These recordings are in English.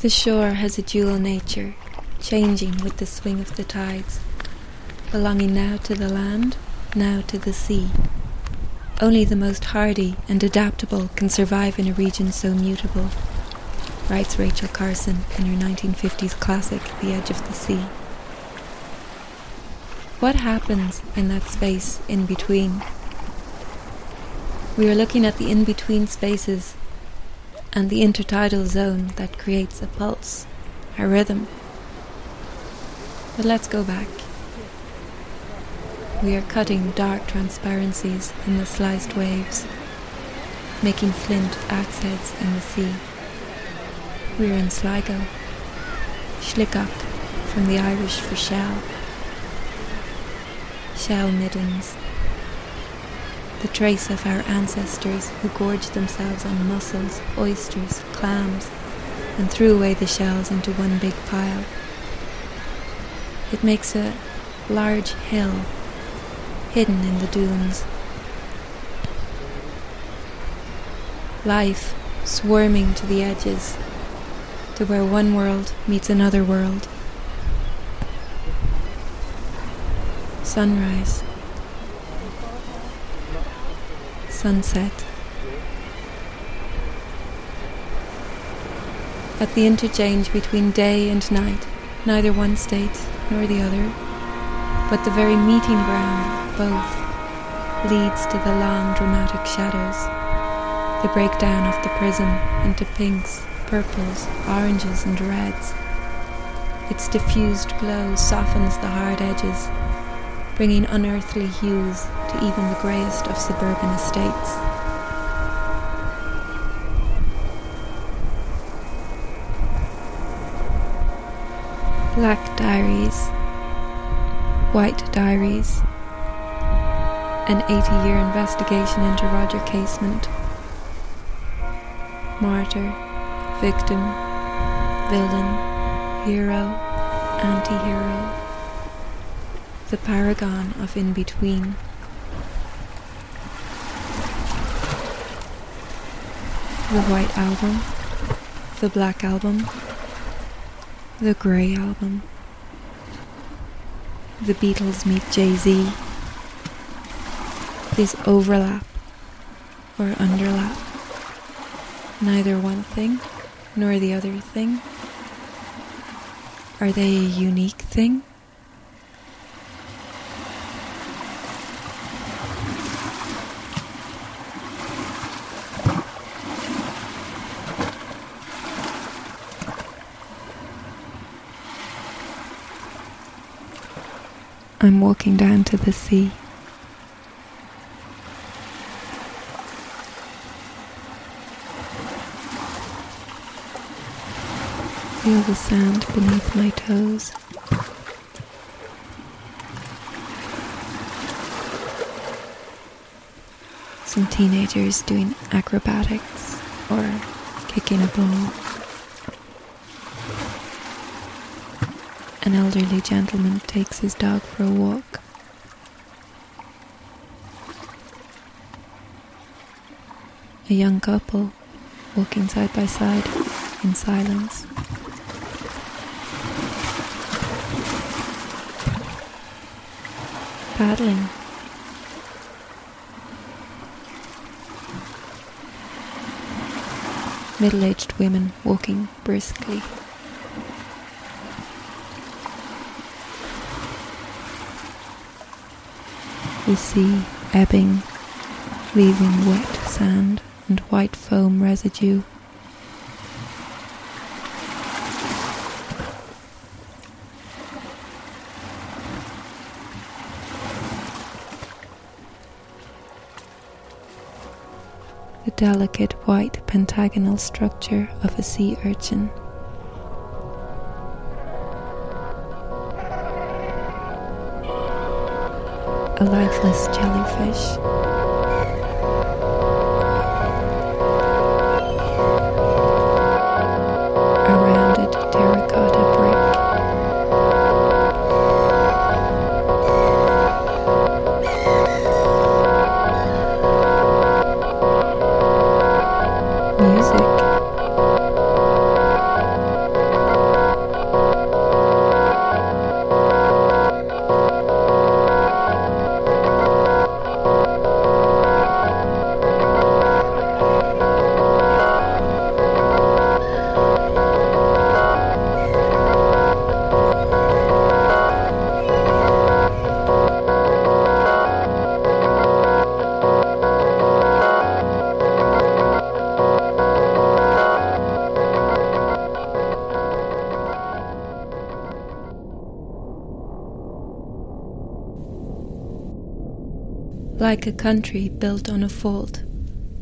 The shore has a dual nature, changing with the swing of the tides, belonging now to the land, now to the sea. Only the most hardy and adaptable can survive in a region so mutable, writes Rachel Carson in her 1950s classic, The Edge of the Sea. What happens in that space in between? We are looking at the in between spaces and the intertidal zone that creates a pulse, a rhythm. But let's go back. We are cutting dark transparencies in the sliced waves, making flint axe heads in the sea. We are in Sligo, Sligeach from the Irish for shell, shell middens, the trace of our ancestors who gorged themselves on mussels, oysters, clams, and threw away the shells into one big pile. It makes a large hill hidden in the dunes. Life swarming to the edges, to where one world meets another world. Sunrise, sunset. At the interchange between day and night, neither one state nor the other, but the very meeting ground both leads to the long dramatic shadows, the breakdown of the prism into pinks, purples, oranges, and reds. Its diffused glow softens the hard edges, bringing unearthly hues to even the greyest of suburban estates. Black diaries, white diaries, an 80 year investigation into Roger Casement. Martyr, victim, villain, hero, anti hero. The paragon of in between. The White Album, the Black Album, the Grey Album. The Beatles meet Jay Z is overlap or underlap. Neither one thing nor the other thing. Are they a unique thing? I'm walking down to the sea. feel the sand beneath my toes. Some teenagers doing acrobatics or kicking a ball. An elderly gentleman takes his dog for a walk. A young couple walking side by side in silence. paddling. Middle aged women walking briskly. The sea ebbing, leaving wet sand and white foam residue The delicate white pentagonal structure of a sea urchin. A lifeless jellyfish. Like a country built on a fault,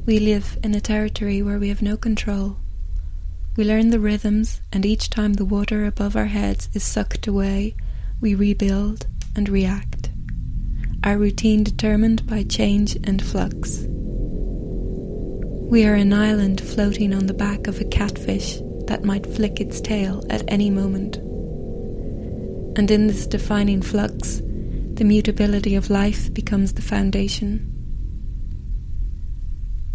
we live in a territory where we have no control. We learn the rhythms, and each time the water above our heads is sucked away, we rebuild and react. Our routine determined by change and flux. We are an island floating on the back of a catfish that might flick its tail at any moment. And in this defining flux, the mutability of life becomes the foundation.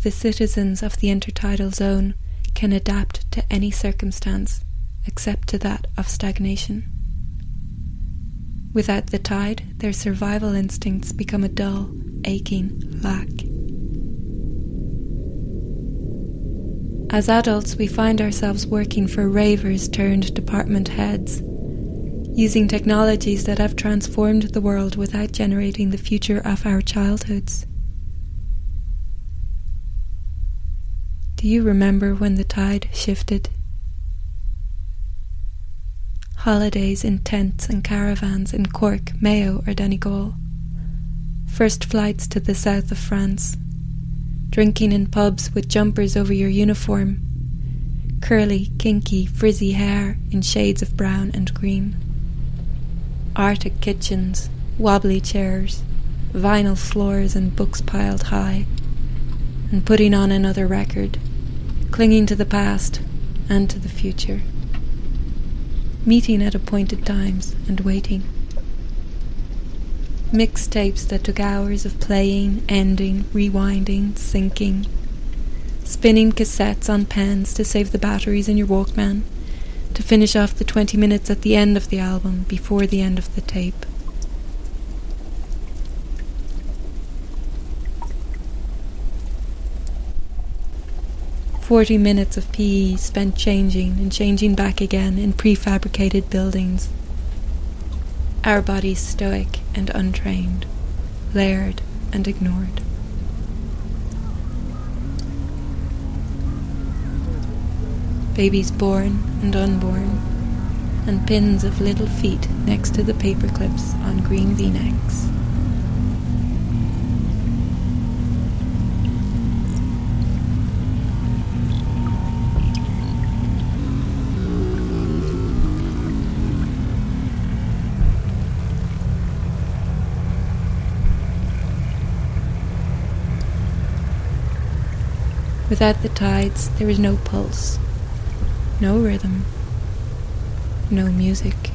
The citizens of the intertidal zone can adapt to any circumstance except to that of stagnation. Without the tide, their survival instincts become a dull, aching lack. As adults, we find ourselves working for ravers turned department heads using technologies that have transformed the world without generating the future of our childhoods. Do you remember when the tide shifted? Holidays in tents and caravans in Cork, Mayo, or Donegal. First flights to the south of France. Drinking in pubs with jumpers over your uniform. Curly, kinky, frizzy hair in shades of brown and green. Arctic kitchens, wobbly chairs, vinyl floors, and books piled high, and putting on another record, clinging to the past and to the future, meeting at appointed times and waiting. Mixtapes that took hours of playing, ending, rewinding, syncing, spinning cassettes on pens to save the batteries in your Walkman to finish off the 20 minutes at the end of the album before the end of the tape. Forty minutes of PE spent changing and changing back again in prefabricated buildings. Our bodies stoic and untrained, layered and ignored. Babies born and unborn, and pins of little feet next to the paper clips on green v-necks. Without the tides, there is no pulse no rhythm, no music.